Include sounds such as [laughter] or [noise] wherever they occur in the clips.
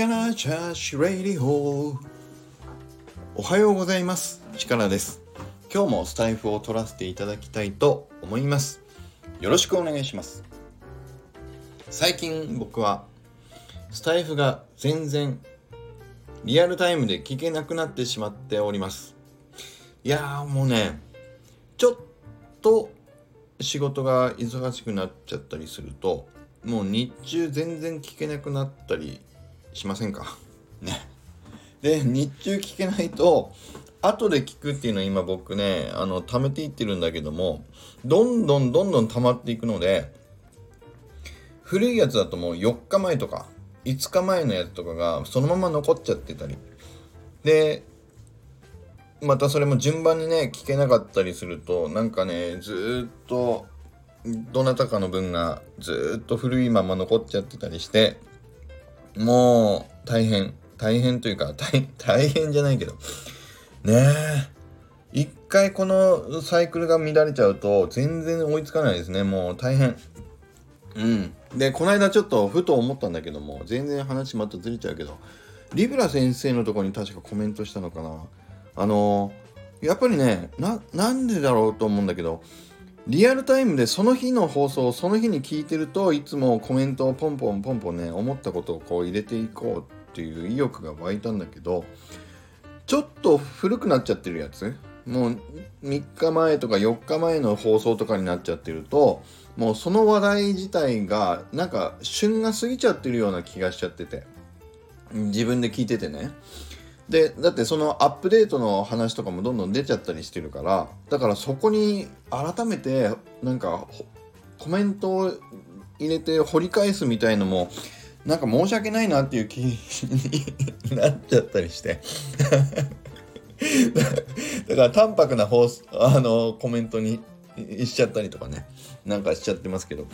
力チャーシュレイディホー。おはようございます。力です。今日もスタイフを取らせていただきたいと思います。よろしくお願いします。最近僕はスタイフが全然リアルタイムで聞けなくなってしまっております。いやーもうねちょっと仕事が忙しくなっちゃったりするともう日中全然聞けなくなったりしませんか？ね。で、日中聞けないと、後で聞くっていうのは今僕ね、あの、貯めていってるんだけども、どんどんどんどん溜まっていくので、古いやつだともう4日前とか、5日前のやつとかがそのまま残っちゃってたり。で、またそれも順番にね、聞けなかったりすると、なんかね、ずっとどなたかの分がずっと古いまま残っちゃってたりしてもう大変。大変というか [laughs] 大変じゃないけど。ねえ。一回このサイクルが乱れちゃうと全然追いつかないですね。もう大変。うん。でこの間ちょっとふと思ったんだけども全然話またずれちゃうけどリブラ先生のとこに確かコメントしたのかな。あのやっぱりねななんでだろうと思うんだけどリアルタイムでその日の放送をその日に聞いてるといつもコメントをポンポンポンポンね思ったことをこう入れていこうっていう意欲が湧いたんだけどちょっと古くなっちゃってるやつもう3日前とか4日前の放送とかになっちゃってるともうその話題自体がなんか旬が過ぎちゃってるような気がしちゃってて自分で聞いててね。でだってそのアップデートの話とかもどんどん出ちゃったりしてるからだからそこに改めてなんかコメントを入れて掘り返すみたいのもなんか申し訳ないなっていう気になっちゃったりして。[laughs] だから淡白な放あのコメントにしちゃったりとかね。なんかしちゃってますけど。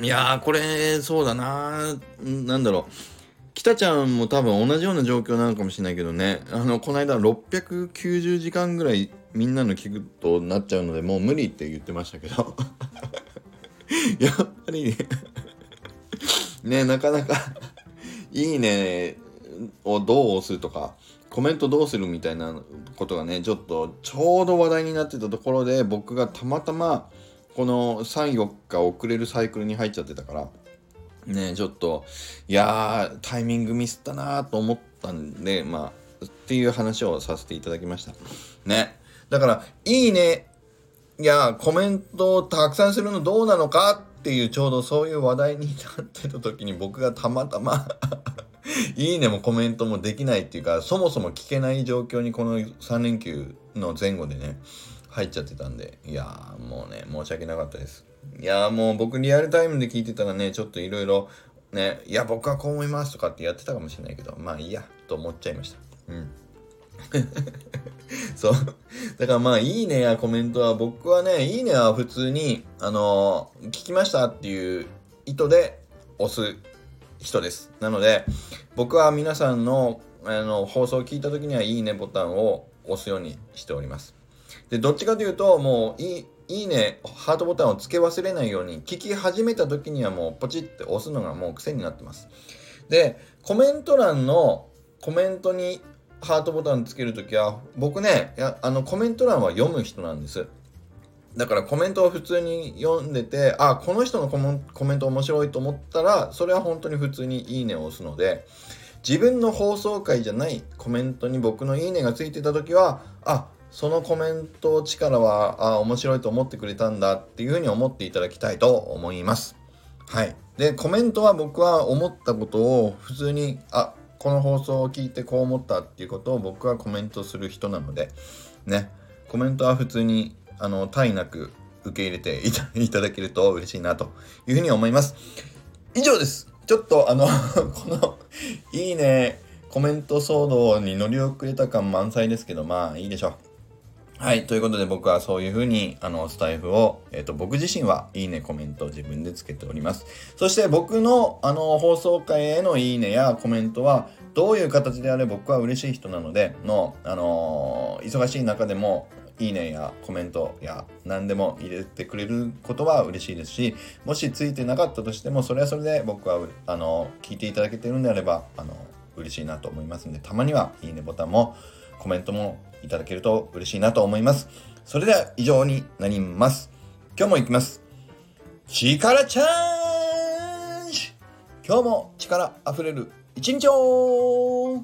いやーこれそうだななんだろう。北ちゃんも多分同じような状況なのかもしれないけどね。あのこの間690時間ぐらいみんなの聞くとなっちゃうのでもう無理って言ってましたけど。[laughs] やっぱりね。ねなかなかいいねをどう押すとかコメントどうするみたいなことがねちょっとちょうど話題になってたところで僕がたまたまこの34日遅れるサイクルに入っちゃってたからねちょっといやータイミングミスったなと思ったんでまあっていう話をさせていただきました。ね。だからいいね。いやコメントをたくさんするのどうなのかっていうちょうどそういう話題になってた時に僕がたまたま [laughs] いいねもコメントもできないっていうかそもそも聞けない状況にこの3連休の前後でね入っちゃってたんでいやーもうね申し訳なかったです。いやもう僕リアルタイムで聞いてたらね、ちょっといろいろね、いや僕はこう思いますとかってやってたかもしれないけど、まあいいや、と思っちゃいました。うん。[laughs] そう。だからまあ、いいねやコメントは、僕はね、いいねは普通に、あのー、聞きましたっていう意図で押す人です。なので、僕は皆さんのあの放送を聞いた時には、いいねボタンを押すようにしております。で、どっちかというと、もういい、いいね、ハートボタンを付け忘れないように、聞き始めた時にはもうポチって押すのがもう癖になってます。で、コメント欄のコメントにハートボタンつけるときは、僕ね、やあのコメント欄は読む人なんです。だからコメントを普通に読んでて、あ、この人のコメント面白いと思ったら、それは本当に普通にいいねを押すので、自分の放送回じゃないコメントに僕のいいねがついてた時は、あ、そのコメント力はあ面白いと思ってくれたんだっていうふうに思っていただきたいと思います。はい。で、コメントは僕は思ったことを普通に、あ、この放送を聞いてこう思ったっていうことを僕はコメントする人なので、ね、コメントは普通に、あの、怠なく受け入れていただけると嬉しいなというふうに思います。以上です。ちょっとあの [laughs] このいいね、コメント騒動に乗り遅れた感満載ですけど、まあいいでしょう。はい。ということで僕はそういうふうに、あの、スタイフを、えっ、ー、と、僕自身はいいね、コメントを自分でつけております。そして僕の、あの、放送回へのいいねやコメントは、どういう形であれ僕は嬉しい人なので、の、あのー、忙しい中でも、いいねやコメントや何でも入れてくれることは嬉しいですしもしついてなかったとしてもそれはそれで僕はあの聞いていただけてるんであればあの嬉しいなと思いますんでたまにはいいねボタンもコメントもいただけると嬉しいなと思います。それでは以上になります。今日も行きます。力チャージ。今日も力あふれる一日を。